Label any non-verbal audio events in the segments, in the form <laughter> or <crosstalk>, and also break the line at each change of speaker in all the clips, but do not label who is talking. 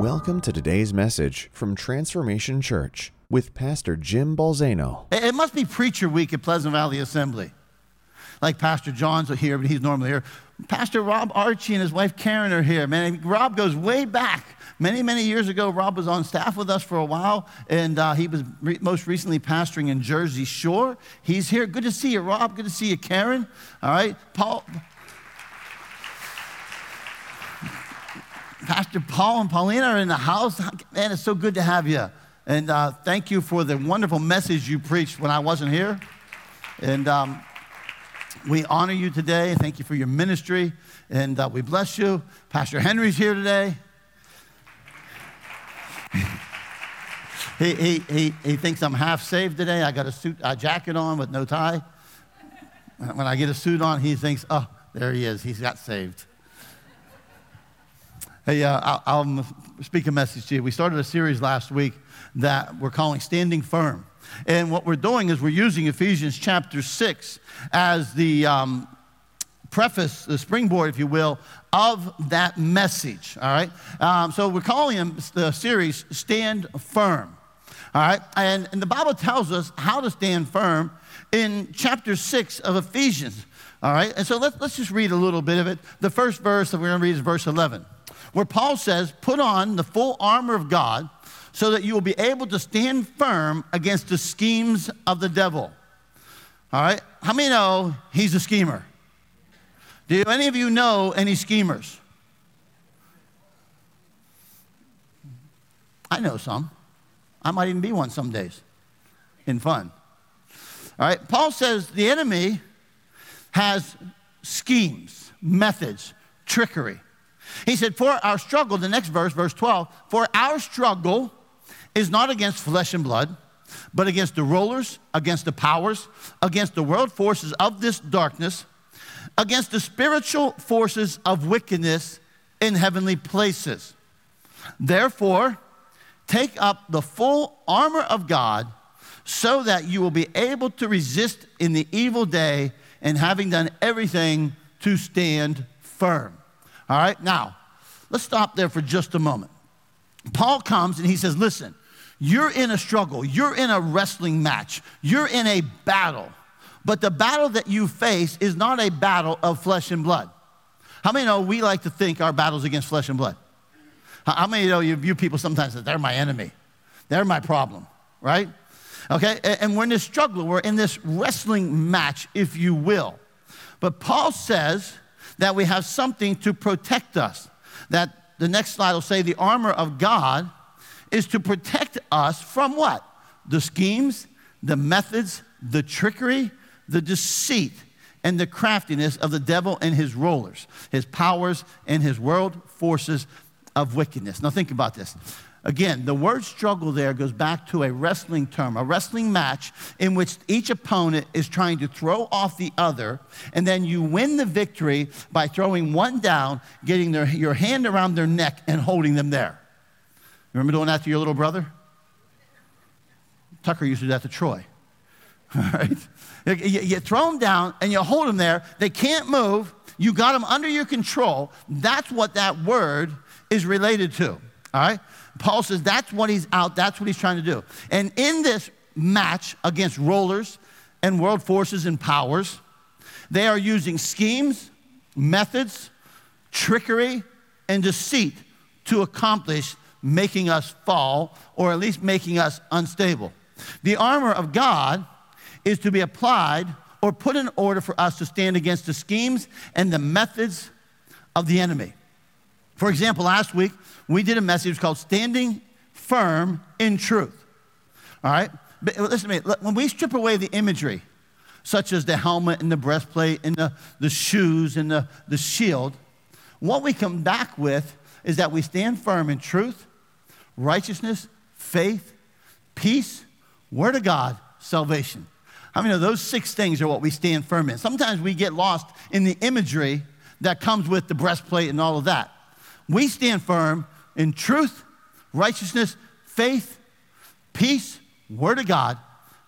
Welcome to today's message from Transformation Church with Pastor Jim Balzano.
It must be preacher week at Pleasant Valley Assembly. Like Pastor John's here, but he's normally here. Pastor Rob Archie and his wife Karen are here. Man, Rob goes way back. Many, many years ago, Rob was on staff with us for a while, and uh, he was re- most recently pastoring in Jersey Shore. He's here. Good to see you, Rob. Good to see you, Karen. All right. Paul, Pastor Paul and Paulina are in the house. Man, it's so good to have you. And uh, thank you for the wonderful message you preached when I wasn't here. And um, we honor you today. Thank you for your ministry. And uh, we bless you. Pastor Henry's here today. he, he, he, he thinks I'm half saved today. I got a suit, a jacket on with no tie. When I get a suit on, he thinks, oh, there he is. He's got saved. Hey, uh, I'll, I'll speak a message to you. We started a series last week that we're calling Standing Firm. And what we're doing is we're using Ephesians chapter 6 as the um, preface, the springboard, if you will, of that message. All right? Um, so we're calling the series Stand Firm. All right? And, and the Bible tells us how to stand firm in chapter 6 of Ephesians. All right? And so let's, let's just read a little bit of it. The first verse that we're going to read is verse 11 where Paul says, Put on the full armor of God so that you will be able to stand firm against the schemes of the devil. All right? How many know he's a schemer? Do any of you know any schemers? I know some. I might even be one some days in fun. All right? Paul says the enemy has schemes, methods, trickery. He said, For our struggle, the next verse, verse 12, for our struggle is not against flesh and blood, but against the rulers, against the powers, against the world forces of this darkness, against the spiritual forces of wickedness in heavenly places. Therefore, take up the full armor of God so that you will be able to resist in the evil day and having done everything to stand firm. All right, now, let's stop there for just a moment. Paul comes and he says, Listen, you're in a struggle, you're in a wrestling match, you're in a battle. But the battle that you face is not a battle of flesh and blood. How many know we like to think our battles against flesh and blood? How many know you view people sometimes that they're my enemy? They're my problem, right? Okay, and we're in this struggle, we're in this wrestling match, if you will. But Paul says that we have something to protect us. That the next slide will say the armor of God is to protect us from what? The schemes, the methods, the trickery, the deceit, and the craftiness of the devil and his rulers, his powers, and his world forces of wickedness. Now, think about this. Again, the word struggle there goes back to a wrestling term, a wrestling match in which each opponent is trying to throw off the other, and then you win the victory by throwing one down, getting their, your hand around their neck, and holding them there. Remember doing that to your little brother? Tucker used to do that to Troy. <laughs> All right? You, you throw them down and you hold them there. They can't move. You got them under your control. That's what that word is related to. All right? Paul says that's what he's out, that's what he's trying to do. And in this match against rulers and world forces and powers, they are using schemes, methods, trickery, and deceit to accomplish making us fall or at least making us unstable. The armor of God is to be applied or put in order for us to stand against the schemes and the methods of the enemy. For example, last week we did a message called Standing Firm in Truth. All right? But uh, listen to me. When we strip away the imagery, such as the helmet and the breastplate and the, the shoes and the, the shield, what we come back with is that we stand firm in truth, righteousness, faith, peace, word of God, salvation. I mean, those six things are what we stand firm in. Sometimes we get lost in the imagery that comes with the breastplate and all of that. We stand firm in truth, righteousness, faith, peace, word of God,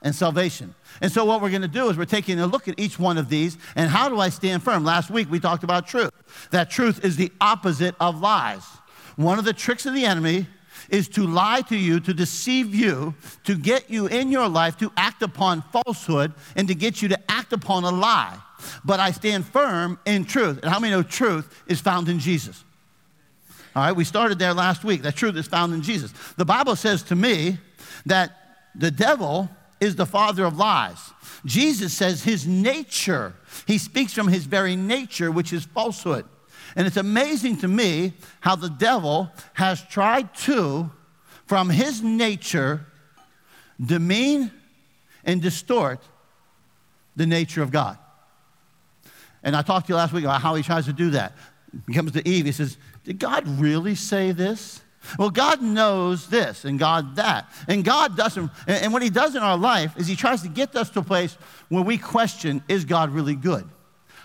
and salvation. And so, what we're going to do is we're taking a look at each one of these and how do I stand firm? Last week we talked about truth. That truth is the opposite of lies. One of the tricks of the enemy is to lie to you, to deceive you, to get you in your life to act upon falsehood and to get you to act upon a lie. But I stand firm in truth. And how many know truth is found in Jesus? All right, we started there last week. That truth is found in Jesus. The Bible says to me that the devil is the father of lies. Jesus says his nature, he speaks from his very nature, which is falsehood. And it's amazing to me how the devil has tried to, from his nature, demean and distort the nature of God. And I talked to you last week about how he tries to do that. He comes to Eve, he says, Did God really say this? Well, God knows this and God that. And God doesn't, and what he does in our life is he tries to get us to a place where we question, is God really good?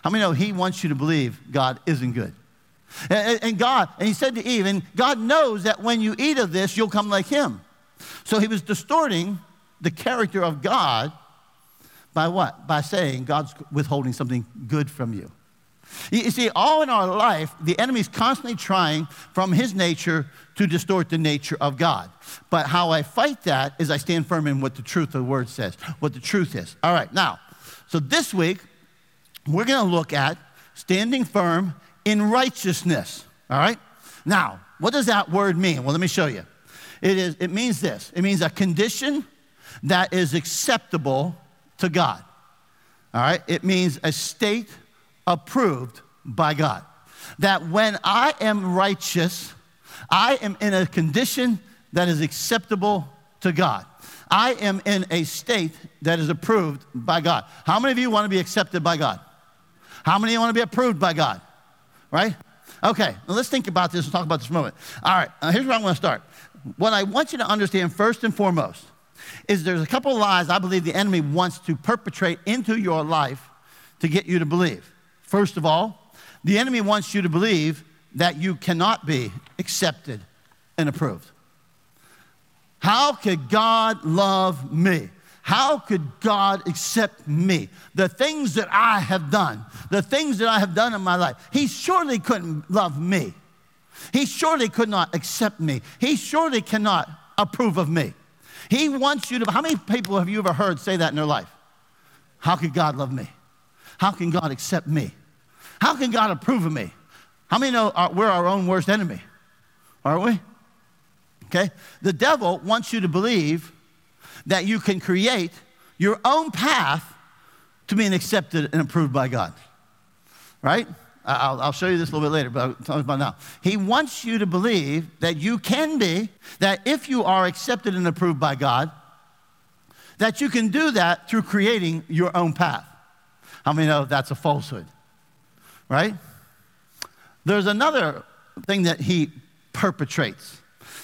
How many know he wants you to believe God isn't good? And, God, and he said to Eve, and God knows that when you eat of this, you'll come like him. So he was distorting the character of God by what? By saying God's withholding something good from you. You see, all in our life, the enemy's constantly trying from his nature to distort the nature of God. But how I fight that is I stand firm in what the truth of the word says, what the truth is. All right, now, so this week, we're going to look at standing firm in righteousness. All right? Now, what does that word mean? Well, let me show you. It, is, it means this it means a condition that is acceptable to God. All right? It means a state approved by God. That when I am righteous, I am in a condition that is acceptable to God. I am in a state that is approved by God. How many of you want to be accepted by God? How many of you want to be approved by God? Right? Okay, let's think about this and talk about this moment. All right, here's where I'm going to start. What I want you to understand first and foremost is there's a couple of lies I believe the enemy wants to perpetrate into your life to get you to believe. First of all, the enemy wants you to believe that you cannot be accepted and approved. How could God love me? How could God accept me? The things that I have done, the things that I have done in my life, He surely couldn't love me. He surely could not accept me. He surely cannot approve of me. He wants you to. How many people have you ever heard say that in their life? How could God love me? How can God accept me? How can God approve of me? How many know we're our own worst enemy? Aren't we? Okay? The devil wants you to believe that you can create your own path to being accepted and approved by God. Right? I'll, I'll, show you this a little bit later, but I'll talk about now. He wants you to believe that you can be, that if you are accepted and approved by God, that you can do that through creating your own path. How many know that's a falsehood? Right? There's another thing that he perpetrates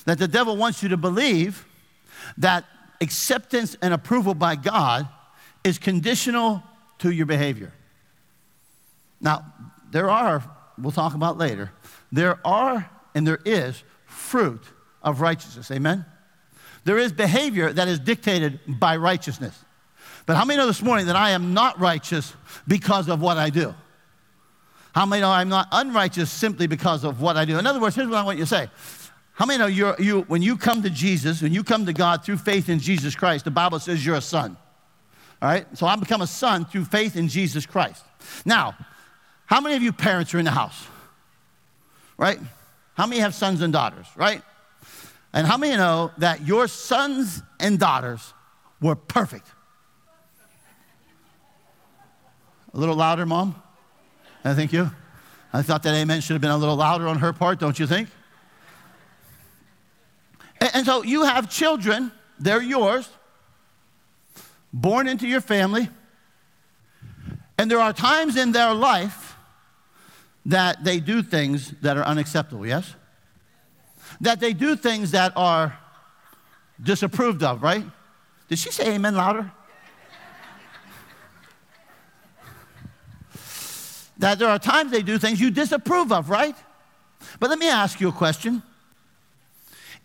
that the devil wants you to believe that acceptance and approval by God is conditional to your behavior. Now, there are, we'll talk about later, there are and there is fruit of righteousness. Amen? There is behavior that is dictated by righteousness. But how many know this morning that I am not righteous because of what I do? How many know I'm not unrighteous simply because of what I do? In other words, here's what I want you to say. How many know you're, you, when you come to Jesus, when you come to God through faith in Jesus Christ, the Bible says you're a son. All right? So I become a son through faith in Jesus Christ. Now, how many of you parents are in the house? Right? How many have sons and daughters, right? And how many know that your sons and daughters were perfect? A little louder, mom? I thank you. I thought that amen should have been a little louder on her part, don't you think? And, and so you have children, they're yours, born into your family, and there are times in their life that they do things that are unacceptable, yes? That they do things that are disapproved of, right? Did she say amen louder? That there are times they do things you disapprove of, right? But let me ask you a question.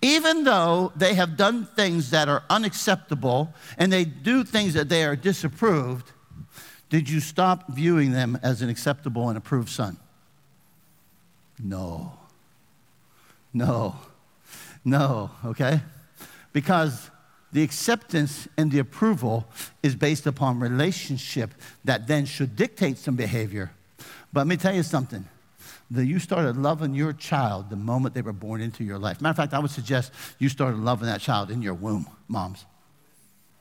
Even though they have done things that are unacceptable and they do things that they are disapproved, did you stop viewing them as an acceptable and approved son? No. No, no, okay? Because the acceptance and the approval is based upon relationship that then should dictate some behavior. But let me tell you something. That you started loving your child the moment they were born into your life. Matter of fact, I would suggest you started loving that child in your womb, moms,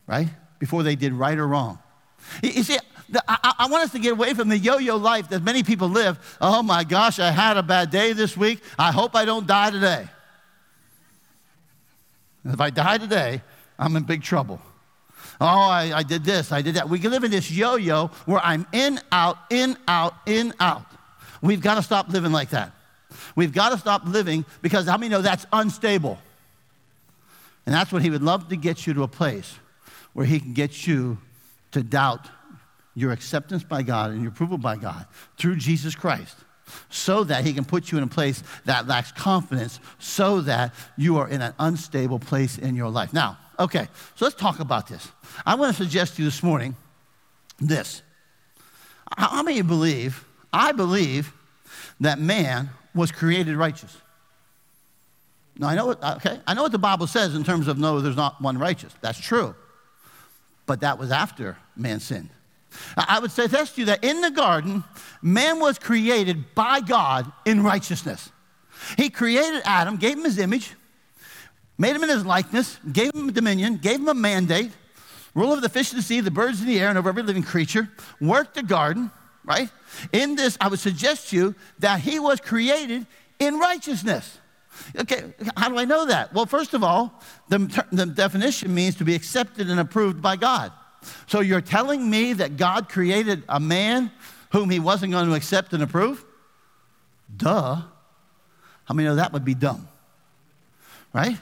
right? Before they did right or wrong. You see, I, want us to get away from the yo yo life that many people live. Oh my gosh, I had a bad day this week. I hope I don't die today. If I die today, I'm in big trouble. Oh, I, I did this, I did that. We live in this yo yo where I'm in, out, in, out, in, out. We've got to stop living like that. We've got to stop living because how many know that's unstable? And that's what he would love to get you to a place where he can get you to doubt your acceptance by God and your approval by God through Jesus Christ so that he can put you in a place that lacks confidence so that you are in an unstable place in your life. Now, okay, so let's talk about this. I want to suggest to you this morning this. How many believe, I believe, that man was created righteous? Now, I know, what, okay, I know what the Bible says in terms of no, there's not one righteous. That's true. But that was after man sinned. I would suggest to you that in the garden, man was created by God in righteousness. He created Adam, gave him his image, made him in his likeness, gave him dominion, gave him a mandate, rule over the fish of the sea, the birds in the air, and over every living creature, worked the garden, right? In this, I would suggest to you that he was created in righteousness. Okay, how do I know that? Well, first of all, the, the definition means to be accepted and approved by God. So you're telling me that God created a man whom he wasn't going to accept and approve? Duh. How many know that would be dumb? Right?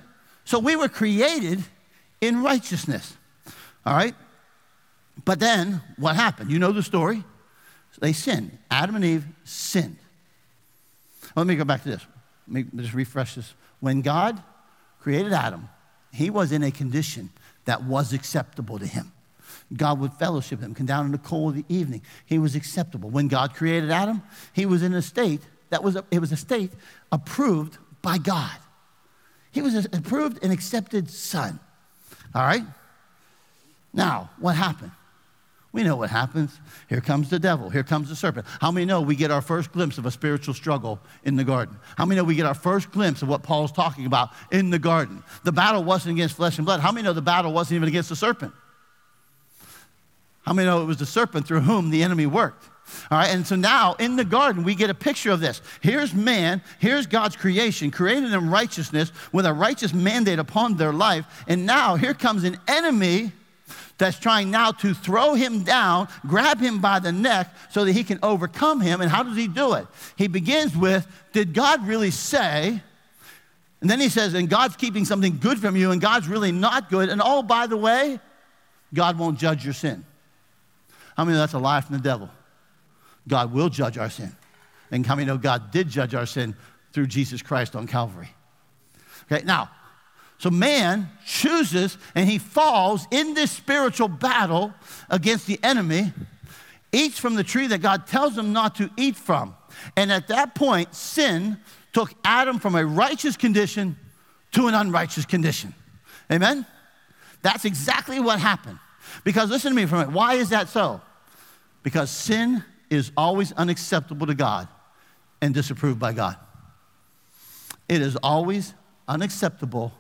So we were created in righteousness. All right? But then what happened? You know the story. They sinned. Adam and Eve sinned. Let me go back to this. Let me just refresh this. When God created Adam, he was in a condition that was acceptable to him. God would fellowship him, come down in the cool of the evening. He was acceptable. When God created Adam, he was in a state that was, a, it was a state approved by God. He was an approved and accepted son. All right? Now, what happened? We know what happens. Here comes the devil. Here comes the serpent. How many know we get our first glimpse of a spiritual struggle in the garden? How many know we get our first glimpse of what Paul's talking about in the garden? The battle wasn't against flesh and blood. How many know the battle wasn't even against the serpent? How many know it was the serpent through whom the enemy worked? All right, and so now in the garden, we get a picture of this. Here's man, here's God's creation, created in righteousness with a righteous mandate upon their life. And now here comes an enemy that's trying now to throw him down, grab him by the neck so that he can overcome him. And how does he do it? He begins with, Did God really say? And then he says, And God's keeping something good from you, and God's really not good. And oh, by the way, God won't judge your sin. How many know that's a lie from the devil? God will judge our sin. And how many know God did judge our sin through Jesus Christ on Calvary? Okay, now, so man chooses and he falls in this spiritual battle against the enemy, eats from the tree that God tells him not to eat from. And at that point, sin took Adam from a righteous condition to an unrighteous condition. Amen? That's exactly what happened. Because listen to me for a minute. Why is that so? Because sin is always unacceptable to God and disapproved by God. It is always unacceptable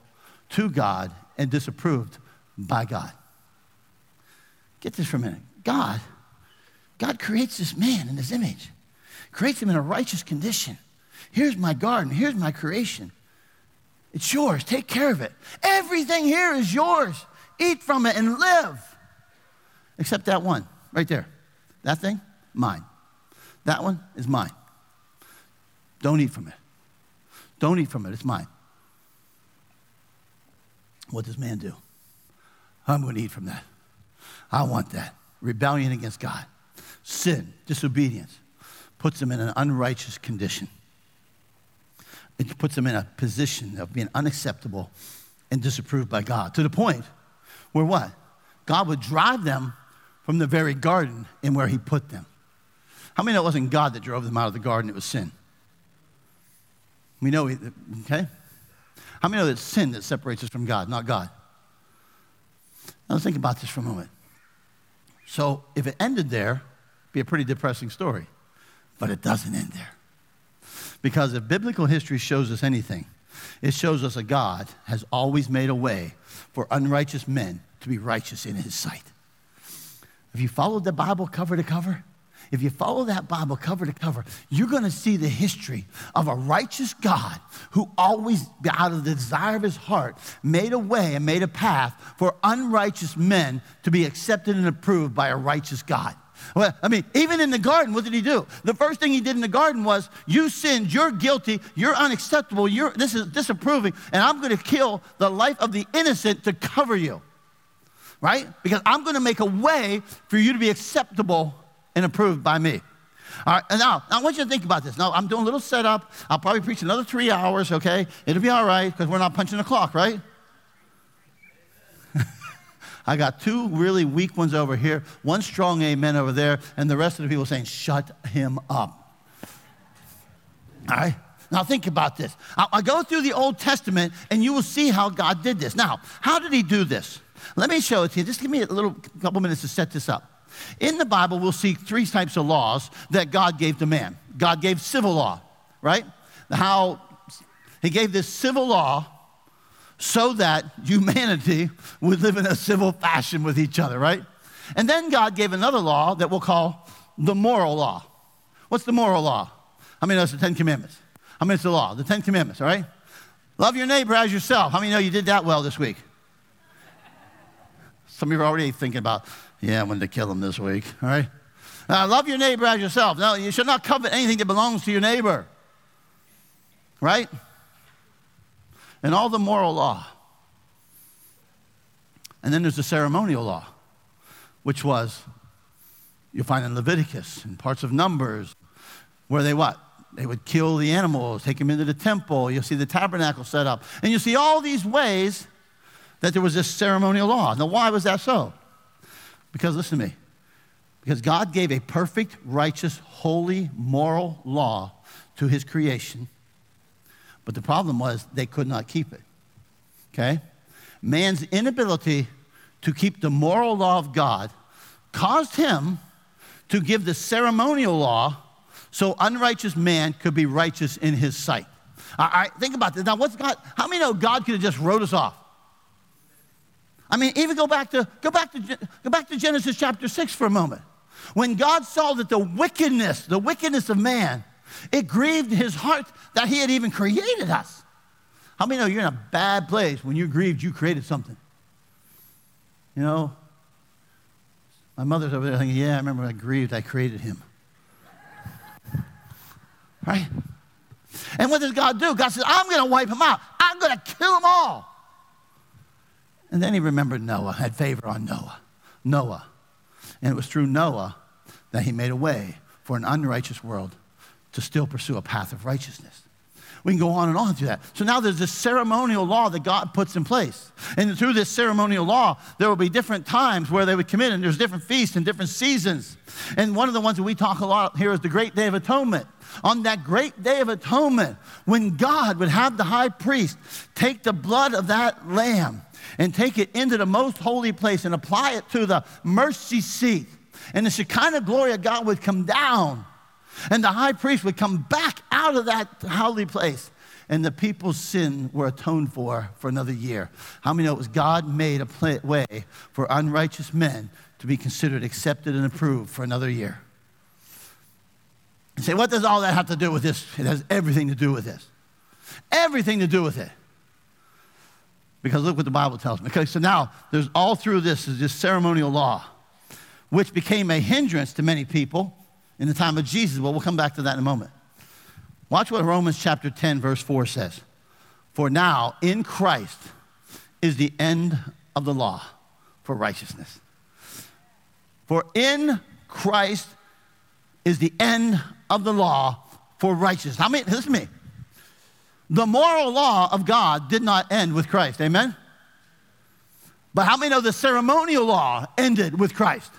to God and disapproved by God. Get this for a minute. God, God creates this man in his image, creates him in a righteous condition. Here's my garden, here's my creation. It's yours. Take care of it. Everything here is yours. Eat from it and live. Except that one right there. That thing, mine. That one is mine. Don't eat from it. Don't eat from it. It's mine. What does man do? I'm going to eat from that. I want that. Rebellion against God, sin, disobedience puts them in an unrighteous condition. It puts them in a position of being unacceptable and disapproved by God to the point where what? God would drive them from the very garden in where He put them. How many know it wasn't God that drove them out of the garden? It was sin. We know, okay? How many know that it's sin that separates us from God, not God? Now, think about this for a moment. So, if it ended there, be a pretty depressing story. But it doesn't end there. Because if biblical history shows us anything, it shows us a God has always made a way for unrighteous men to be righteous in his sight. If you followed the Bible cover to cover, if you follow that Bible cover to cover, you're going to see the history of a righteous God who always, out of the desire of his heart, made a way and made a path for unrighteous men to be accepted and approved by a righteous God. Well, I mean, even in the garden, what did he do? The first thing he did in the garden was, You sinned, you're guilty, you're unacceptable, you're, this is disapproving, and I'm going to kill the life of the innocent to cover you. Right? Because I'm going to make a way for you to be acceptable and approved by me. All right, now, now I want you to think about this. Now, I'm doing a little setup. I'll probably preach another three hours, okay? It'll be all right because we're not punching the clock, right? <laughs> I got two really weak ones over here, one strong amen over there, and the rest of the people saying, shut him up. All right? Now think about this. I, I go through the Old Testament and you will see how God did this. Now, how did he do this? Let me show it to you. Just give me a little couple minutes to set this up. In the Bible, we'll see three types of laws that God gave to man. God gave civil law, right? How he gave this civil law so that humanity would live in a civil fashion with each other, right? And then God gave another law that we'll call the moral law. What's the moral law? How many know it's the Ten Commandments? How many it's the law? The Ten Commandments, all right? Love your neighbor as yourself. How many know you did that well this week? Some of you are already thinking about, yeah, I wanted to kill him this week, all right? Love your neighbor as yourself. No, you should not covet anything that belongs to your neighbor, right? And all the moral law. And then there's the ceremonial law, which was, you find in Leviticus and parts of Numbers, where they what? They would kill the animals, take them into the temple. You'll see the tabernacle set up. And you see all these ways that there was this ceremonial law. Now, why was that so? Because listen to me. Because God gave a perfect, righteous, holy, moral law to his creation. But the problem was they could not keep it. Okay? Man's inability to keep the moral law of God caused him to give the ceremonial law so unrighteous man could be righteous in his sight. All right, think about this. Now, what's God? How many know God could have just wrote us off? I mean, even go back to go back to go back to Genesis chapter 6 for a moment. When God saw that the wickedness, the wickedness of man, it grieved his heart that he had even created us. How many know you're in a bad place when you're grieved you created something? You know, my mother's over there thinking, yeah, I remember I grieved, I created him. Right? And what does God do? God says, I'm going to wipe him out. I'm going to kill them all. And then he remembered Noah, had favor on Noah. Noah. And it was through Noah that he made a way for an unrighteous world to still pursue a path of righteousness. We can go on and on through that. So now there's this ceremonial law that God puts in place. And through this ceremonial law, there will be different times where they would commit, and there's different feasts and different seasons. And one of the ones that we talk a lot here is the Great Day of Atonement. On that great day of atonement, when God would have the high priest take the blood of that lamb and take it into the most holy place and apply it to the mercy seat. And the Shekinah glory of God would come down, and the high priest would come back out of that holy place, and the people's sin were atoned for for another year. How many know it was God made a way for unrighteous men to be considered accepted and approved for another year? You say, what does all that have to do with this? It has everything to do with this. Everything to do with it. Because look what the Bible tells me. Okay, so now there's all through this is this ceremonial law, which became a hindrance to many people in the time of Jesus. but we'll come back to that in a moment. Watch what Romans chapter 10, verse 4 says. For now, in Christ is the end of the law for righteousness. For in Christ is the end of the law for righteousness. How many, listen to me. The moral law of God did not end with Christ. Amen? But how many know the ceremonial law ended with Christ?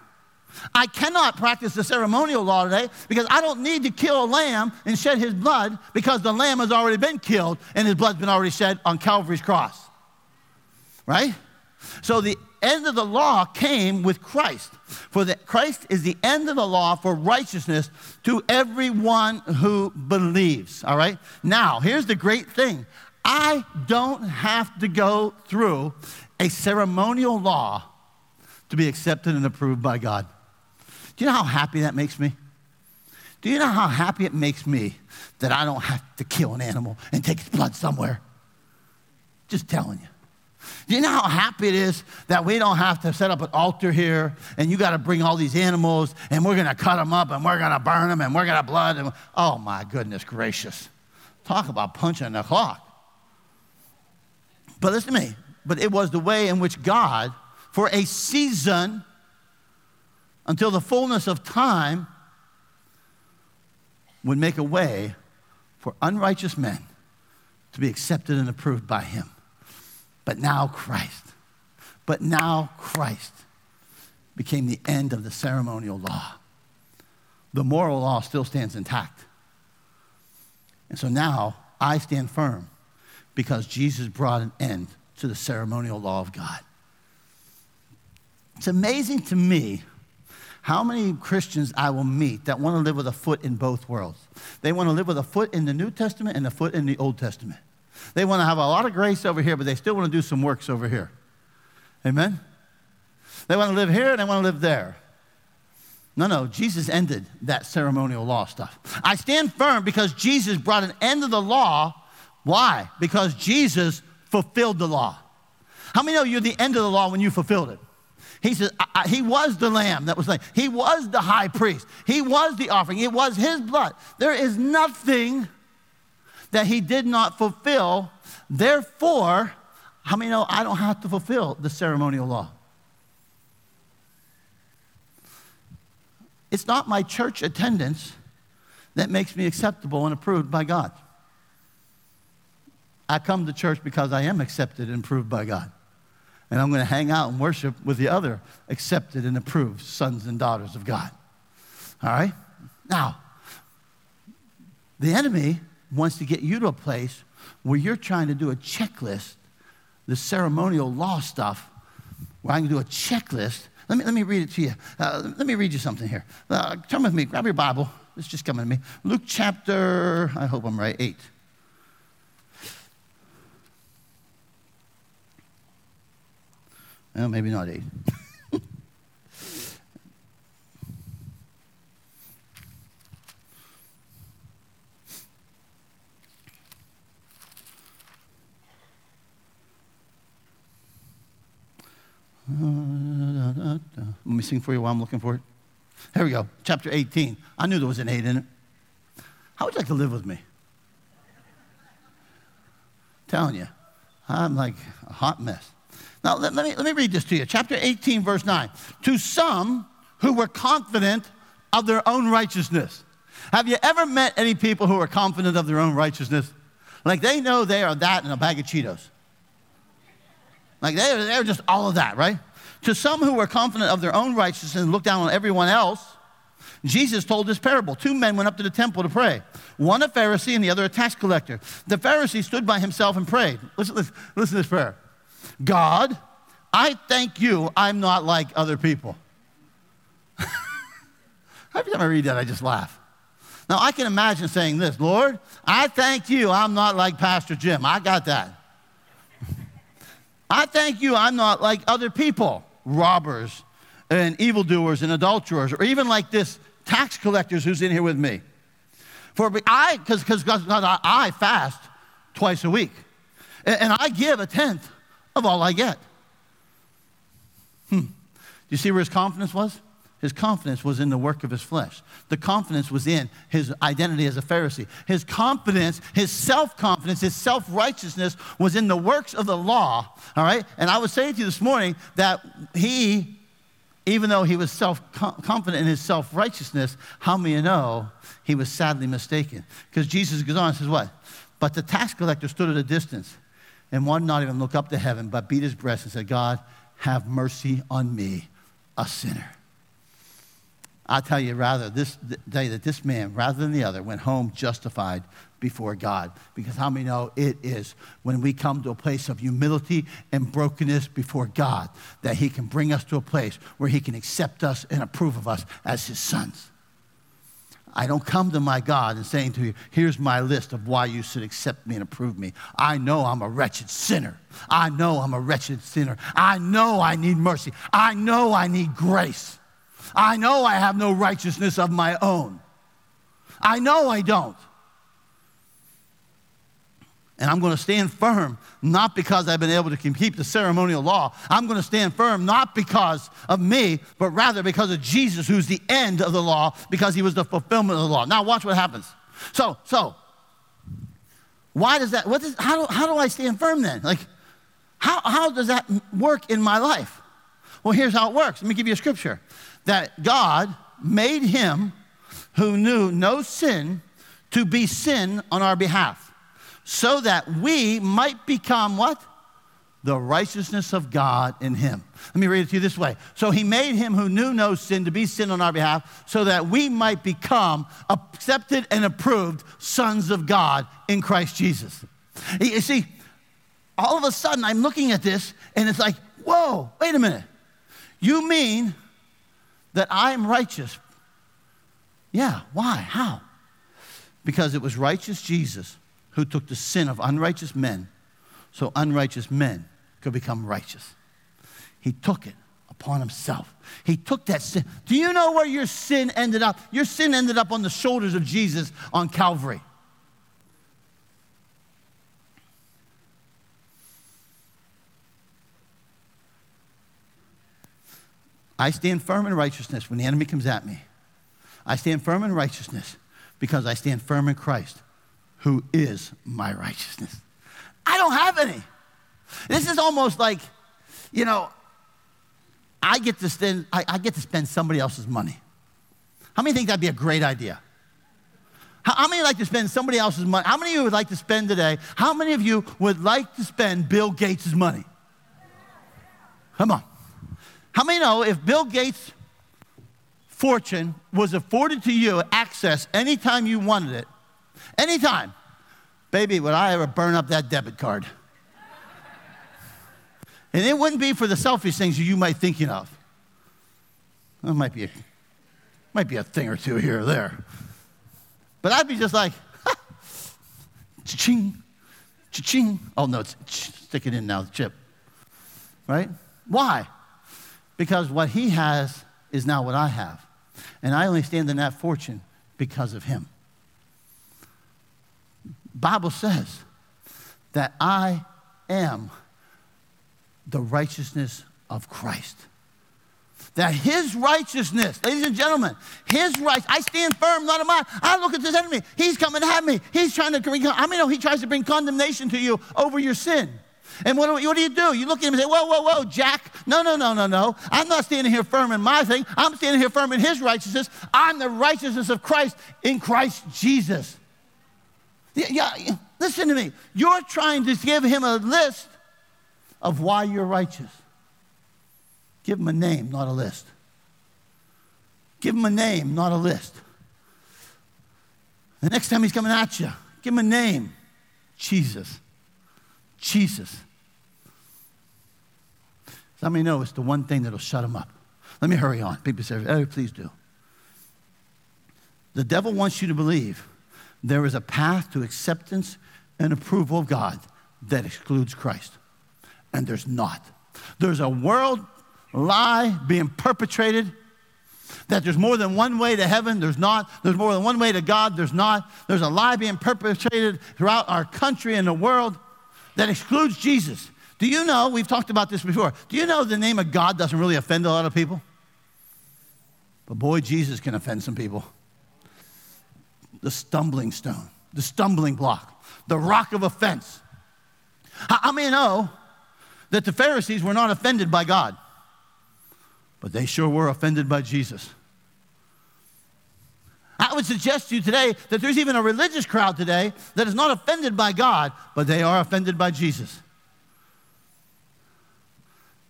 I cannot practice the ceremonial law today because I don't need to kill a lamb and shed his blood because the lamb has already been killed and his blood's been already shed on Calvary's cross. Right? So the end of the law came with Christ. For the, Christ is the end of the law for righteousness to everyone who believes. All right? Now, here's the great thing I don't have to go through a ceremonial law to be accepted and approved by God. Do you know how happy that makes me? Do you know how happy it makes me that I don't have to kill an animal and take its blood somewhere? Just telling you. Do you know how happy it is that we don't have to set up an altar here and you got to bring all these animals and we're going to cut them up and we're going to burn them and we're going to blood them? Oh my goodness gracious. Talk about punching the clock. But listen to me. But it was the way in which God, for a season, until the fullness of time, would make a way for unrighteous men to be accepted and approved by Him. But now Christ, but now Christ became the end of the ceremonial law. The moral law still stands intact. And so now I stand firm because Jesus brought an end to the ceremonial law of God. It's amazing to me how many Christians I will meet that want to live with a foot in both worlds. They want to live with a foot in the New Testament and a foot in the Old Testament. They want to have a lot of grace over here, but they still want to do some works over here. Amen? They want to live here and they want to live there. No, no, Jesus ended that ceremonial law stuff. I stand firm because Jesus brought an end to the law. Why? Because Jesus fulfilled the law. How many know you're the end of the law when you fulfilled it? He says, I, I, He was the lamb that was slain. He was the high priest. He was the offering. It was His blood. There is nothing that he did not fulfill. Therefore, how many know I don't have to fulfill the ceremonial law? It's not my church attendance that makes me acceptable and approved by God. I come to church because I am accepted and approved by God. And I'm going to hang out and worship with the other accepted and approved sons and daughters of God. All right? Now, the enemy wants to get you to a place where you're trying to do a checklist, the ceremonial law stuff, where I can do a checklist. Let me, let me read it to you. Uh, let me read you something here. Uh, turn with me, grab your Bible. It's just coming to me. Luke chapter, I hope I'm right, 8. Well, maybe not 8. <laughs> Let me sing for you while I'm looking for it. Here we go, chapter 18. I knew there was an 8 in it. How would you like to live with me? telling you, I'm like a hot mess. Now, let, let, me, let me read this to you. Chapter 18, verse 9. To some who were confident of their own righteousness. Have you ever met any people who are confident of their own righteousness? Like they know they are that in a bag of Cheetos. Like they, they're just all of that, right? To some who were confident of their own righteousness and looked down on everyone else, Jesus told this parable. Two men went up to the temple to pray. One a Pharisee and the other a tax collector. The Pharisee stood by himself and prayed. Listen, listen, listen to this prayer. God, I thank you I'm not like other people. <laughs> Every time I read that, I just laugh. Now, I can imagine saying this Lord, I thank you I'm not like Pastor Jim. I got that. I thank you I'm not like other people, robbers and evildoers and adulterers, or even like this tax collectors who's in here with me. For I, because I fast twice a week, and, and I give a tenth of all I get. Hmm. Do you see where his confidence was? His confidence was in the work of his flesh. The confidence was in his identity as a Pharisee. His confidence, his self confidence, his self righteousness was in the works of the law. All right? And I was saying to you this morning that he, even though he was self confident in his self righteousness, how many know he was sadly mistaken? Because Jesus goes on and says, What? But the tax collector stood at a distance and would not even look up to heaven, but beat his breast and said, God, have mercy on me, a sinner. I tell you, rather this day that this man, rather than the other, went home justified before God. Because how many know it is when we come to a place of humility and brokenness before God that He can bring us to a place where He can accept us and approve of us as His sons. I don't come to my God and saying to you, here's my list of why you should accept me and approve me. I know I'm a wretched sinner. I know I'm a wretched sinner. I know I need mercy. I know I need grace. I know I have no righteousness of my own. I know I don't. And I'm going to stand firm, not because I've been able to keep the ceremonial law. I'm going to stand firm, not because of me, but rather because of Jesus, who's the end of the law, because he was the fulfillment of the law. Now, watch what happens. So, so, why does that, what is, how, do, how do I stand firm then? Like, how, how does that work in my life? Well, here's how it works. Let me give you a scripture that God made him who knew no sin to be sin on our behalf so that we might become what? The righteousness of God in him. Let me read it to you this way. So he made him who knew no sin to be sin on our behalf, so that we might become accepted and approved sons of God in Christ Jesus. You see, all of a sudden I'm looking at this and it's like, whoa, wait a minute. You mean that I'm righteous? Yeah, why? How? Because it was righteous Jesus who took the sin of unrighteous men so unrighteous men could become righteous. He took it upon himself. He took that sin. Do you know where your sin ended up? Your sin ended up on the shoulders of Jesus on Calvary. I stand firm in righteousness when the enemy comes at me. I stand firm in righteousness because I stand firm in Christ who is my righteousness. I don't have any. This is almost like, you know, I get to spend, I, I get to spend somebody else's money. How many think that'd be a great idea? How, how many like to spend somebody else's money? How many of you would like to spend today? How many of you would like to spend Bill Gates' money? Come on. How many know if Bill Gates' fortune was afforded to you access anytime you wanted it, Anytime. Baby, would I ever burn up that debit card? and it wouldn't be for the selfish things you might thinking of. It might be a, might be a thing or two here or there. But I'd be just like, cha-ching, cha-ching. Oh, no, it's stick it in now, the chip. Right? Why? Because what he has is now what I have. And I only stand in that fortune because of him. Bible says that I am the righteousness of Christ. That his righteousness, ladies and gentlemen, his right, I stand firm, not of mine. I look at this enemy. He's coming at me. He's trying to bring, I mean, no, he tries to bring condemnation to you over your sin. And what do, what do you do? You look at him and say, Whoa, whoa, whoa, Jack. No, no, no, no, no. I'm not standing here firm in my thing. I'm standing here firm in his righteousness. I'm the righteousness of Christ in Christ Jesus. Yeah, yeah, listen to me. You're trying to give him a list of why you're righteous. Give him a name, not a list. Give him a name, not a list. The next time he's coming at you, give him a name Jesus. Jesus. Let me know it's the one thing that'll shut them up. Let me hurry on. People say, please do. The devil wants you to believe there is a path to acceptance and approval of God that excludes Christ. And there's not. There's a world lie being perpetrated that there's more than one way to heaven. There's not. There's more than one way to God. There's not. There's a lie being perpetrated throughout our country and the world that excludes Jesus. Do you know, we've talked about this before, do you know the name of God doesn't really offend a lot of people? But boy, Jesus can offend some people the stumbling stone, the stumbling block, the rock of offense. I may know that the Pharisees were not offended by God, but they sure were offended by Jesus. I would suggest to you today that there's even a religious crowd today that is not offended by God, but they are offended by Jesus.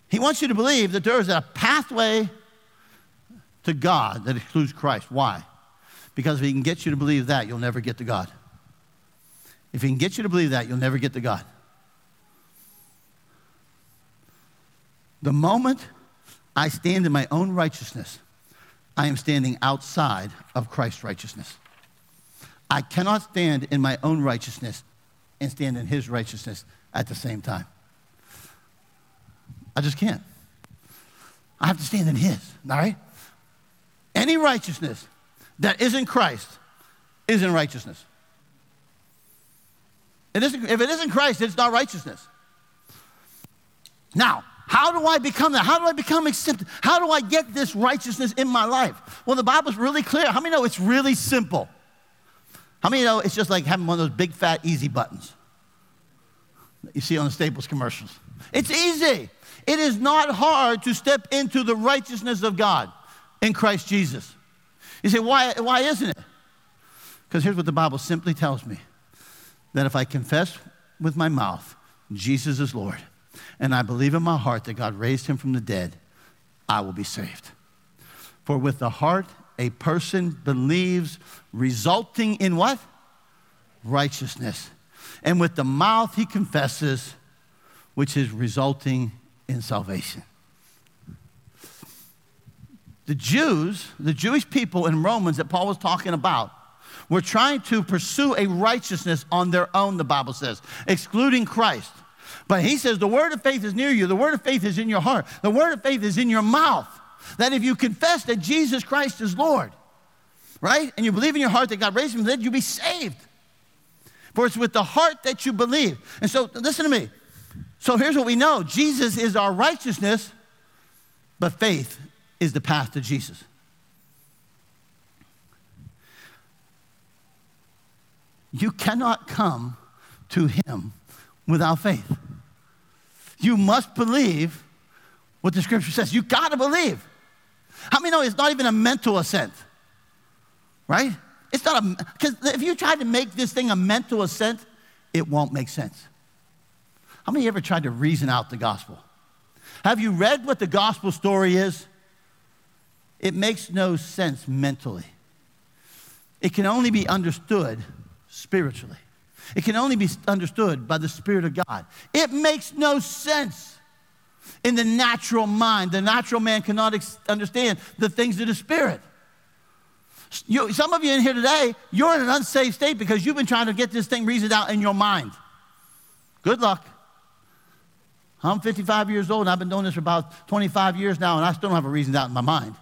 He wants you to believe that there is a pathway to God that excludes Christ. Why? Because if he can get you to believe that, you'll never get to God. If he can get you to believe that, you'll never get to God. The moment I stand in my own righteousness, I am standing outside of Christ's righteousness. I cannot stand in my own righteousness and stand in his righteousness at the same time. I just can't. I have to stand in his, all right? Any righteousness that isn't Christ isn't righteousness. It isn't, if it isn't Christ, it's not righteousness. Now, how do I become that? How do I become accepted? How do I get this righteousness in my life? Well, the Bible's really clear. How many know it's really simple? How many know it's just like having one of those big fat easy buttons that you see on the Staples commercials? It's easy. It is not hard to step into the righteousness of God in Christ Jesus. You say, why, why isn't it? Because here's what the Bible simply tells me that if I confess with my mouth Jesus is Lord, and I believe in my heart that God raised him from the dead, I will be saved. For with the heart a person believes, resulting in what? Righteousness. And with the mouth he confesses, which is resulting in salvation. The Jews, the Jewish people in Romans that Paul was talking about, were trying to pursue a righteousness on their own, the Bible says, excluding Christ. But he says the word of faith is near you, the word of faith is in your heart, the word of faith is in your mouth. That if you confess that Jesus Christ is Lord, right, and you believe in your heart that God raised him from the dead, you'll be saved. For it's with the heart that you believe. And so, listen to me. So here's what we know Jesus is our righteousness, but faith is the path to Jesus. You cannot come to him without faith. You must believe what the scripture says. You got to believe. How many know it's not even a mental assent? Right? It's not a, because if you try to make this thing a mental assent, it won't make sense. How many ever tried to reason out the gospel? Have you read what the gospel story is? It makes no sense mentally. It can only be understood spiritually. It can only be understood by the Spirit of God. It makes no sense in the natural mind. The natural man cannot ex- understand the things of the Spirit. You, some of you in here today, you're in an unsafe state because you've been trying to get this thing reasoned out in your mind. Good luck. I'm 55 years old and I've been doing this for about 25 years now, and I still don't have a reason out in my mind.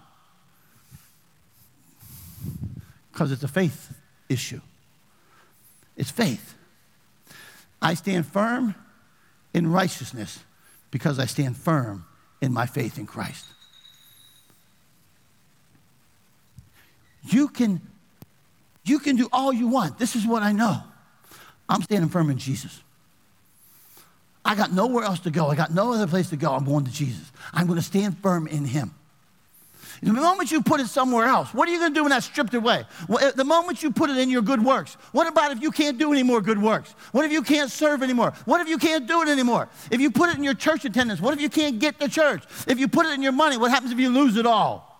Because it's a faith issue. It's faith. I stand firm in righteousness because I stand firm in my faith in Christ. You can, you can do all you want. This is what I know. I'm standing firm in Jesus. I got nowhere else to go. I got no other place to go. I'm going to Jesus. I'm going to stand firm in Him. The moment you put it somewhere else, what are you going to do when that's stripped away? Well, eh, the moment you put it in your good works, what about if you can't do any more good works? What if you can't serve anymore? What if you can't do it anymore? If you put it in your church attendance, what if you can't get to church? If you put it in your money, what happens if you lose it all?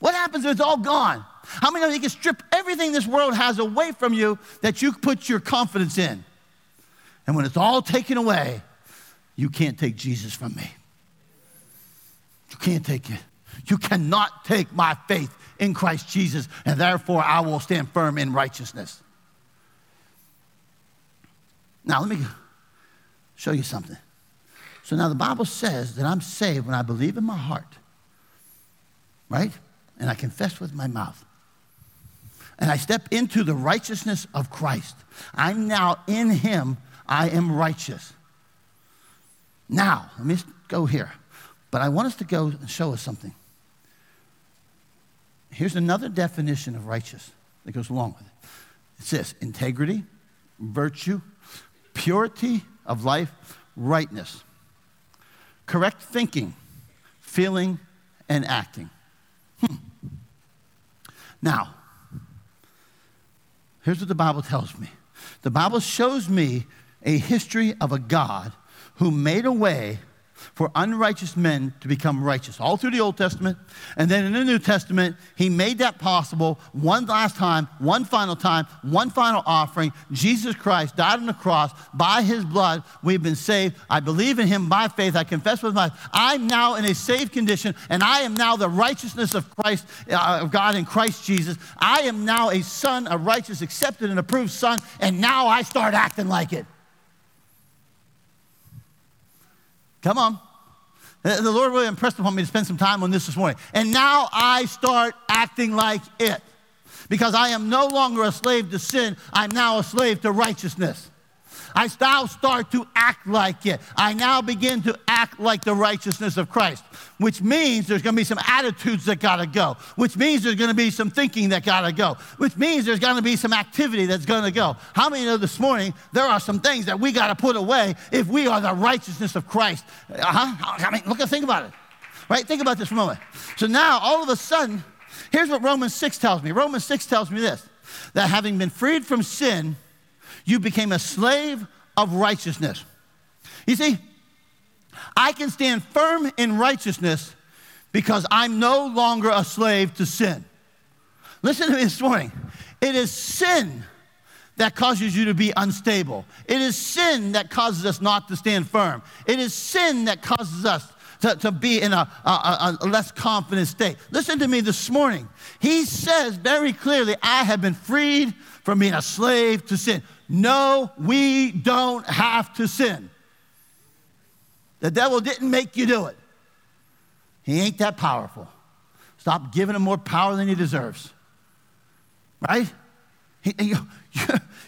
What happens if it's all gone? How many of you can strip everything this world has away from you that you put your confidence in? And when it's all taken away, you can't take Jesus from me. You can't take it. You cannot take my faith in Christ Jesus, and therefore I will stand firm in righteousness. Now, let me show you something. So now the Bible says that I'm saved when I believe in my heart, right? And I confess with my mouth. And I step into the righteousness of Christ. I'm now in Him, I am righteous. Now, let me go here. But I want us to go and show us something. Here's another definition of righteous that goes along with it. It's this integrity, virtue, purity of life, rightness, correct thinking, feeling, and acting. Hmm. Now, here's what the Bible tells me the Bible shows me a history of a God who made a way for unrighteous men to become righteous, all through the Old Testament. And then in the New Testament, he made that possible one last time, one final time, one final offering. Jesus Christ died on the cross. By his blood, we've been saved. I believe in him by faith. I confess with my I'm now in a saved condition, and I am now the righteousness of Christ, uh, of God in Christ Jesus. I am now a son, a righteous, accepted, and approved son, and now I start acting like it. Come on. The Lord really impressed upon me to spend some time on this this morning. And now I start acting like it. Because I am no longer a slave to sin, I'm now a slave to righteousness. I now start to act like it. I now begin to act like the righteousness of Christ, which means there's going to be some attitudes that got to go, which means there's going to be some thinking that got to go, which means there's going to be some activity that's going to go. How many know this morning there are some things that we got to put away if we are the righteousness of Christ? Uh-huh. I mean, look at think about it. Right? Think about this for a moment. So now all of a sudden, here's what Romans 6 tells me. Romans 6 tells me this that having been freed from sin, you became a slave of righteousness. You see, I can stand firm in righteousness because I'm no longer a slave to sin. Listen to me this morning. It is sin that causes you to be unstable. It is sin that causes us not to stand firm. It is sin that causes us to, to be in a, a, a, less confident state. Listen to me this morning. He says very clearly, I have been freed from being a slave to sin. No, we don't have to sin. The devil didn't make you do it. He ain't that powerful. Stop giving him more power than he deserves. Right?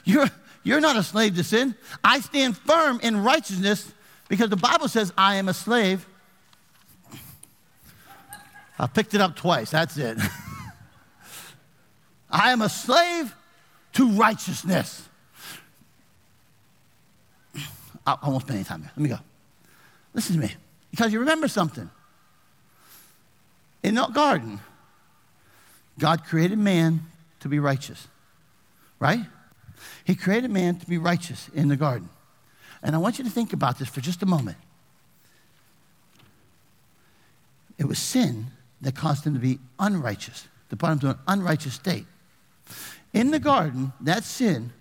You're, you're not a slave to sin. I stand firm in righteousness because the Bible says I am a slave. I picked it up twice. That's it. <laughs> I am a slave to righteousness. I, I won't spend any time there. Let me go. Listen to me. Because you remember something. In the garden, God created man to be righteous, right? He created man to be righteous in the garden. And I want you to think about this for just a moment. It was sin that caused him to be unrighteous, to put him to an unrighteous state. In the garden, that sin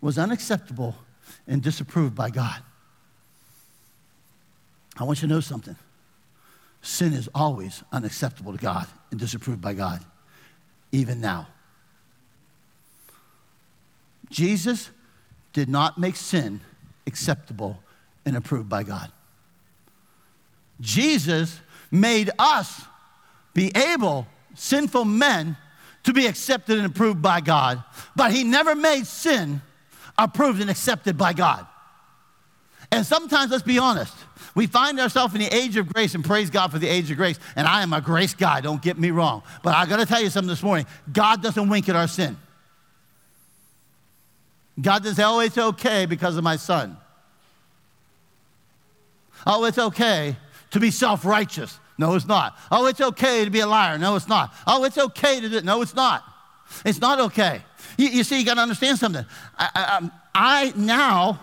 was unacceptable and disapproved by God. I want you to know something. Sin is always unacceptable to God and disapproved by God, even now. Jesus did not make sin acceptable and approved by God. Jesus made us be able, sinful men, to be accepted and approved by God, but he never made sin approved and accepted by God. And sometimes, let's be honest, we find ourselves in the age of grace, and praise God for the age of grace. And I am a grace guy, don't get me wrong. But I gotta tell you something this morning God doesn't wink at our sin. God doesn't say, oh, it's okay because of my son. Oh, it's okay to be self righteous. No, it's not. Oh, it's okay to be a liar. No, it's not. Oh, it's okay to do. it. No, it's not. It's not okay. You, you see, you got to understand something. I, I, um, I now,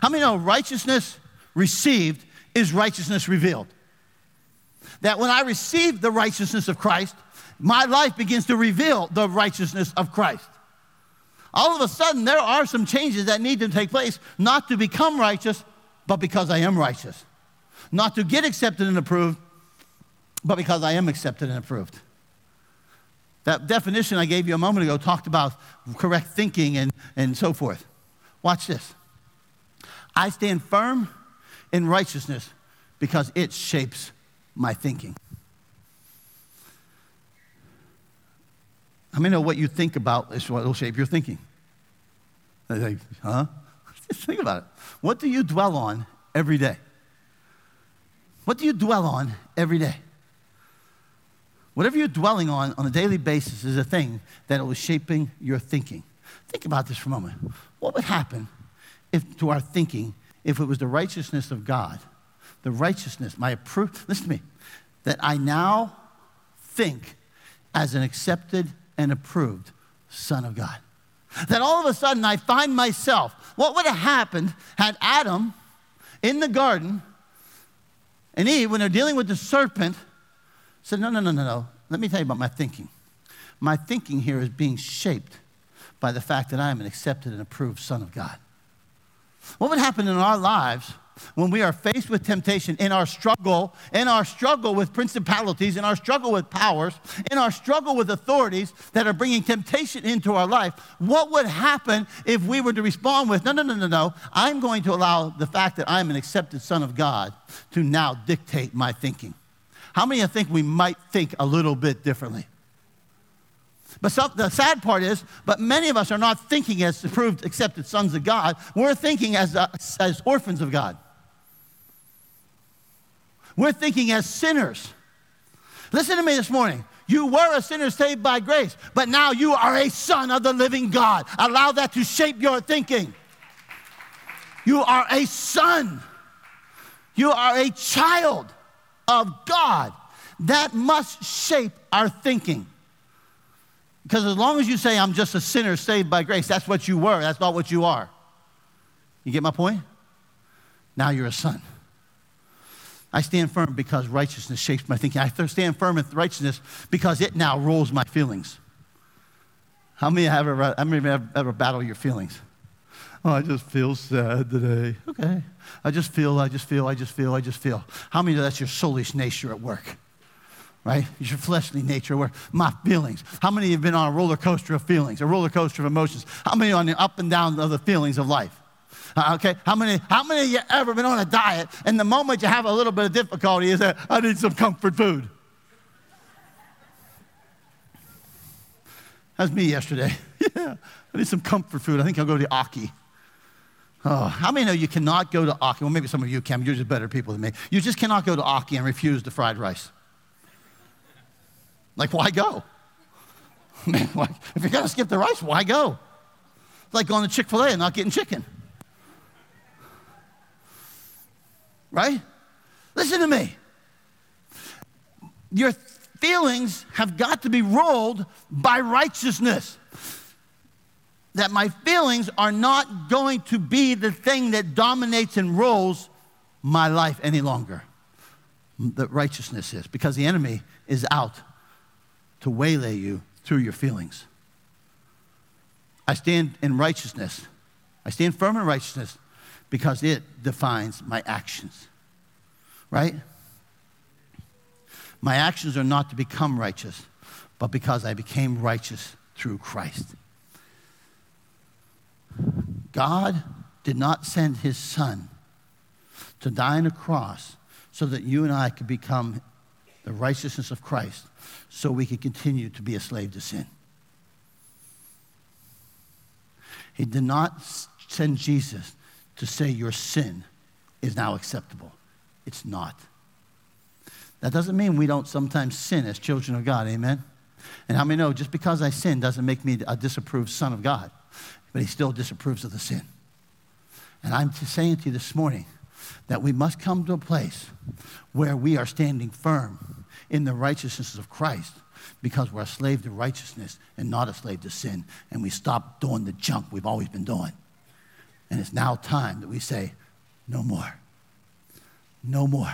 how many know righteousness received is righteousness revealed? That when I receive the righteousness of Christ, my life begins to reveal the righteousness of Christ. All of a sudden, there are some changes that need to take place, not to become righteous, but because I am righteous. Not to get accepted and approved, but because I am accepted and approved. That definition I gave you a moment ago talked about correct thinking and, and so forth. Watch this. I stand firm in righteousness because it shapes my thinking. I mean, know what you think about is what will shape your thinking. Like, huh? <laughs> Just think about it. What do you dwell on every day? What do you dwell on every day? Whatever you're dwelling on on a daily basis is a thing that is shaping your thinking. Think about this for a moment. What would happen if to our thinking if it was the righteousness of God, the righteousness, my approved, listen to me, that I now think as an accepted and approved Son of God? That all of a sudden I find myself, what would have happened had Adam in the garden And Eve, when they're dealing with the serpent, said, No, no, no, no, no. Let me tell you about my thinking. My thinking here is being shaped by the fact that I am an accepted and approved Son of God. What would happen in our lives when we are faced with temptation in our struggle, in our struggle with principalities, in our struggle with powers, in our struggle with authorities that are bringing temptation into our life, what would happen if we were to respond with, no, no, no, no, no, I'm going to allow the fact that I'm an accepted son of God to now dictate my thinking? How many of you think we might think a little bit differently? But some, the sad part is, but many of us are not thinking as approved, accepted sons of God. We're thinking as, uh, as orphans of God. We're thinking as sinners. Listen to me this morning. You were a sinner saved by grace, but now you are a son of the living God. Allow that to shape your thinking. You are a son. You are a child of God. That must shape our thinking. Because as long as you say, I'm just a sinner saved by grace, that's what you were. That's not what you are. You get my point? Now you're a son. I stand firm because righteousness shapes my thinking. I stand firm in righteousness because it now rules my feelings. How many have ever, how many have ever battled your feelings? Oh, I just feel sad today. Okay. I just feel, I just feel, I just feel, I just feel. How many of that's your soulish nature at work? Right? It's your fleshly nature, where my feelings. How many have been on a roller coaster of feelings, a roller coaster of emotions? How many on the up and down of the feelings of life? Uh, okay, how many, how many of you ever been on a diet and the moment you have a little bit of difficulty is that I need some comfort food? That was me yesterday. <laughs> yeah, I need some comfort food. I think I'll go to Aki. Oh, how many know you cannot go to Aki? Well, maybe some of you can. You're just better people than me. You just cannot go to Aki and refuse the fried rice. Like, why go? <laughs> Man, why, if you're going to skip the rice, why go? It's like going to Chick fil A and not getting chicken. Right? Listen to me. Your feelings have got to be ruled by righteousness. That my feelings are not going to be the thing that dominates and rules my life any longer. That righteousness is, because the enemy is out to waylay you through your feelings. I stand in righteousness. I stand firm in righteousness because it defines my actions. Right? My actions are not to become righteous, but because I became righteous through Christ. God did not send his son to die on a cross so that you and I could become the righteousness of Christ so we could continue to be a slave to sin. He did not send Jesus to say your sin is now acceptable. It's not. That doesn't mean we don't sometimes sin as children of God, amen? And how many know just because I sin doesn't make me a disapproved son of God, but he still disapproves of the sin. And I'm saying to you this morning that we must come to a place where we are standing firm in the righteousness of Christ because we're a slave to righteousness and not a slave to sin. And we stop doing the junk we've always been doing. And it's now time that we say, no more. No more.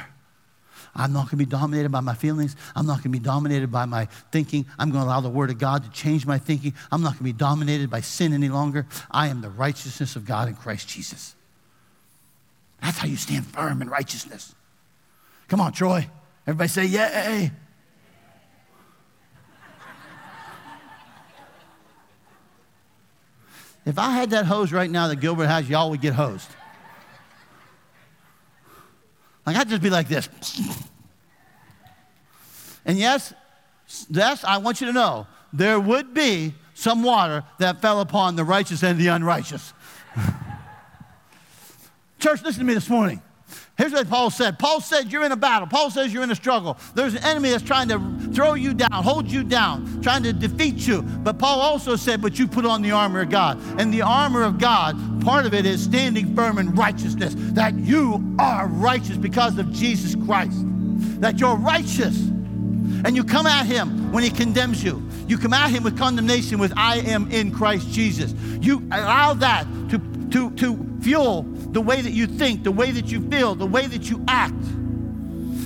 I'm not going to be dominated by my feelings. I'm not going to be dominated by my thinking. I'm going to allow the Word of God to change my thinking. I'm not going to be dominated by sin any longer. I am the righteousness of God in Christ Jesus. That's how you stand firm in righteousness. Come on, Troy. Everybody say, Yay. If I had that hose right now that Gilbert has, y'all would get hosed. Like, I'd just be like this. And yes, yes, I want you to know there would be some water that fell upon the righteous and the unrighteous. <laughs> Church, listen to me this morning. Here's what Paul said. Paul said, You're in a battle. Paul says, You're in a struggle. There's an enemy that's trying to throw you down, hold you down, trying to defeat you. But Paul also said, But you put on the armor of God. And the armor of God, part of it is standing firm in righteousness, that you are righteous because of Jesus Christ, that you're righteous. And you come at him when he condemns you. You come at him with condemnation with I am in Christ Jesus. You allow that to, to, to fuel the way that you think, the way that you feel, the way that you act.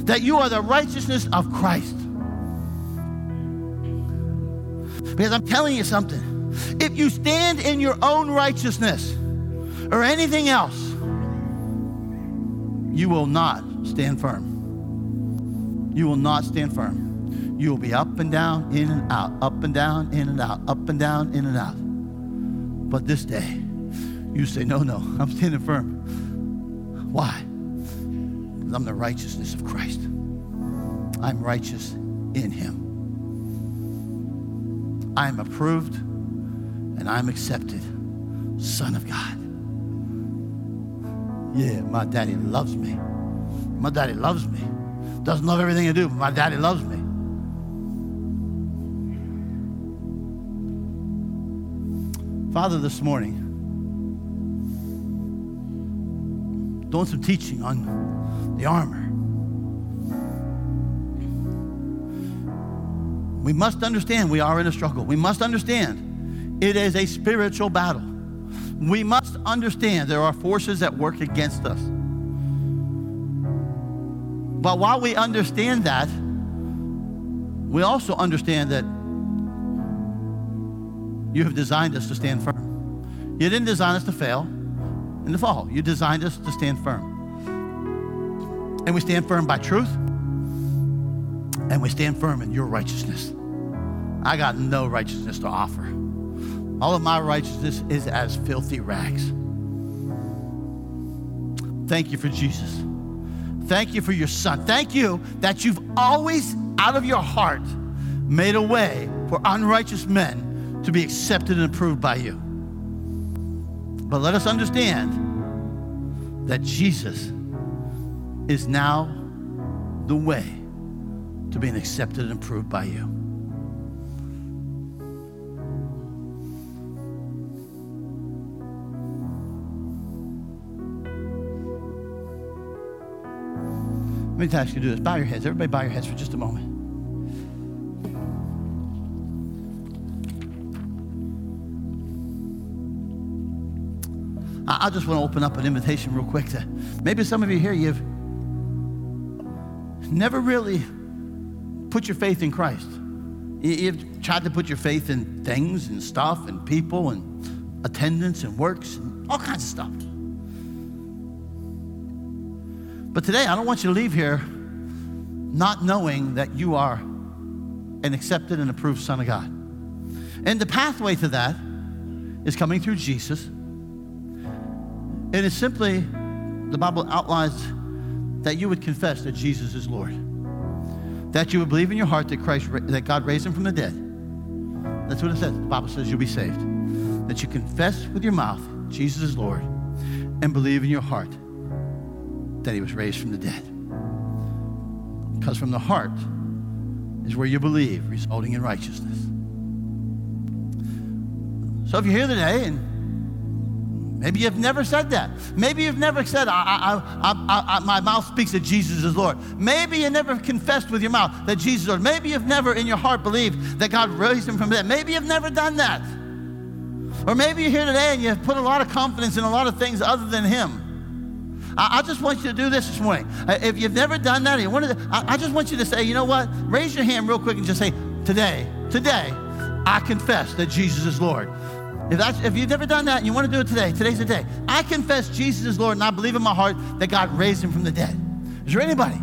that you are the righteousness of Christ. Because I'm telling you something. If you stand in your own righteousness or anything else, you will not stand firm. You will not stand firm. You will be up and down, in and out, up and down, in and out, up and down, in and out. But this day, you say, No, no, I'm standing firm. Why? I'm the righteousness of Christ. I'm righteous in Him. I am approved and I'm accepted, Son of God. Yeah, my daddy loves me. My daddy loves me. Doesn't love everything I do, but my daddy loves me. Father, this morning, doing some teaching on the armor. We must understand we are in a struggle. We must understand it is a spiritual battle. We must understand there are forces that work against us. But while we understand that, we also understand that you have designed us to stand firm. You didn't design us to fail and the fall. You designed us to stand firm. And we stand firm by truth, and we stand firm in your righteousness. I got no righteousness to offer. All of my righteousness is as filthy rags. Thank you for Jesus. Thank you for your son. Thank you that you've always, out of your heart, made a way for unrighteous men to be accepted and approved by you. But let us understand that Jesus is now the way to being accepted and approved by you. Let me ask you to do this. Bow your heads. Everybody bow your heads for just a moment. I just want to open up an invitation real quick to maybe some of you here, you've never really put your faith in Christ. You've tried to put your faith in things and stuff and people and attendance and works and all kinds of stuff. But today, I don't want you to leave here not knowing that you are an accepted and approved Son of God. And the pathway to that is coming through Jesus. And it's simply, the Bible outlines that you would confess that Jesus is Lord. That you would believe in your heart that Christ, that God raised him from the dead. That's what it says. The Bible says you'll be saved. That you confess with your mouth Jesus is Lord and believe in your heart that he was raised from the dead. Because from the heart is where you believe, resulting in righteousness. So if you're here today and maybe you've never said that, maybe you've never said, I, I, I, my mouth speaks that Jesus is Lord. Maybe you never confessed with your mouth that Jesus is Lord. Maybe you've never in your heart believed that God raised him from dead. Maybe you've never done that. Or maybe you're here today and you've put a lot of confidence in a lot of things other than him. I, I, just want you to do this this morning. If you've never done that, I, I just want you to say, you know what? Raise your hand real quick and just say, today, today, I confess that Jesus is Lord. If, that's, if you've never done that and you want to do it today, today's the day. I confess Jesus is Lord and I believe in my heart that God raised him from the dead. Is there anybody?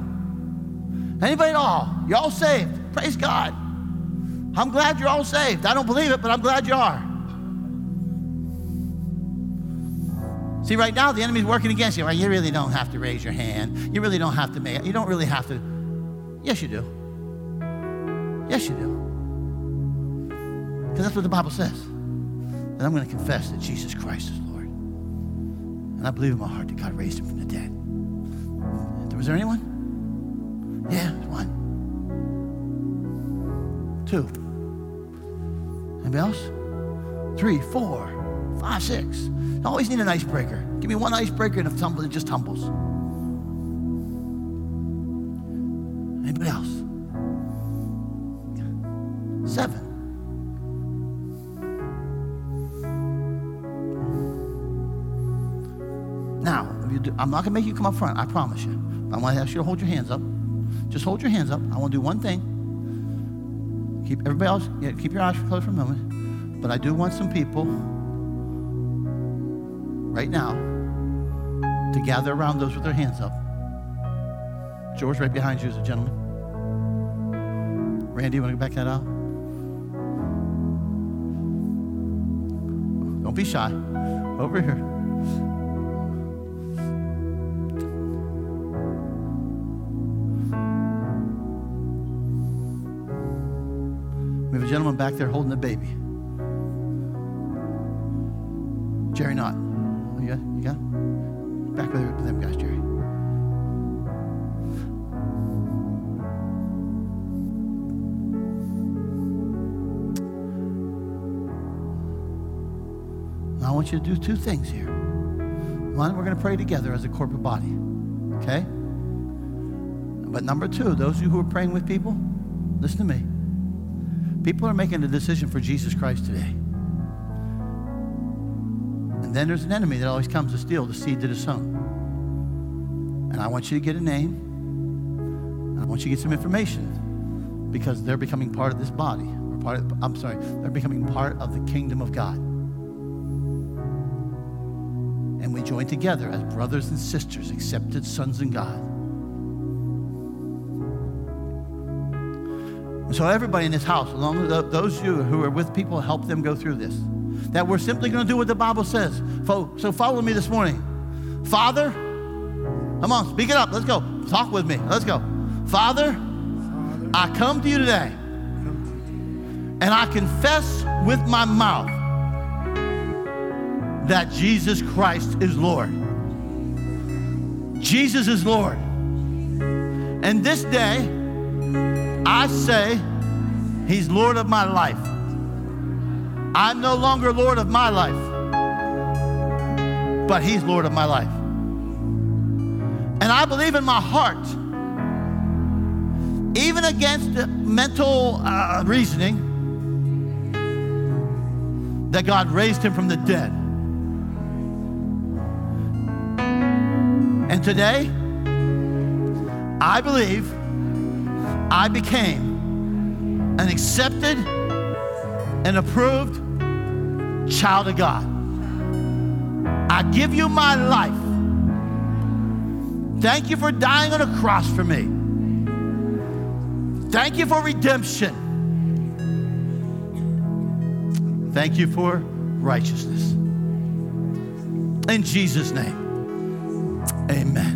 Anybody at all? You're all saved. Praise God. I'm glad you're all saved. I don't believe it, but I'm glad you are. See, right now the enemy's working against you. Right? You really don't have to raise your hand. You really don't have to make it. You don't really have to. Yes, you do. Yes, you do. Because that's what the Bible says. And I'm going to confess that Jesus Christ is Lord. And I believe in my heart that God raised him from the dead. Was there anyone? Yeah, one. Two. Anybody else? Three, four, five, six. I always need an icebreaker. Give me one icebreaker and if it just tumbles. Anybody else? Seven. I'm not going to make you come up front, I promise you. I want to ask you to hold your hands up. Just hold your hands up. I want to do one thing. Keep everybody else, yeah, keep your eyes closed for a moment. But I do want some people right now to gather around those with their hands up. George, right behind you is a gentleman. Randy, you want to back that out? Don't be shy. Over here. Back there holding the baby. Jerry Knott. Oh, you got? You got? Back with them guys, Jerry. I want you to do two things here. One, we're going to pray together as a corporate body, okay? But number two, those of you who are praying with people, listen to me. People are making a decision for Jesus Christ today. And then there's an enemy that always comes to steal the seed that is sown. And I want you to get a name. I want you to get some information because they're becoming part of this body. Or part of, I'm sorry, they're becoming part of the kingdom of God. And we join together as brothers and sisters, accepted sons in God. And so, everybody in this house, along with those of you who are with people, help them go through this. That we're simply going to do what the Bible says. So, follow me this morning. Father, come on, speak it up. Let's go. Talk with me. Let's go. Father, I come to you today and I confess with my mouth that Jesus Christ is Lord. Jesus is Lord. And this day, I say, He's Lord of my life. I'm no longer Lord of my life, but He's Lord of my life. And I believe in my heart, even against mental uh, reasoning, that God raised Him from the dead. And today, I believe I became an accepted and approved child of God. I give you my life. Thank you for dying on a cross for me. Thank you for redemption. Thank you for righteousness. In Jesus' name, amen.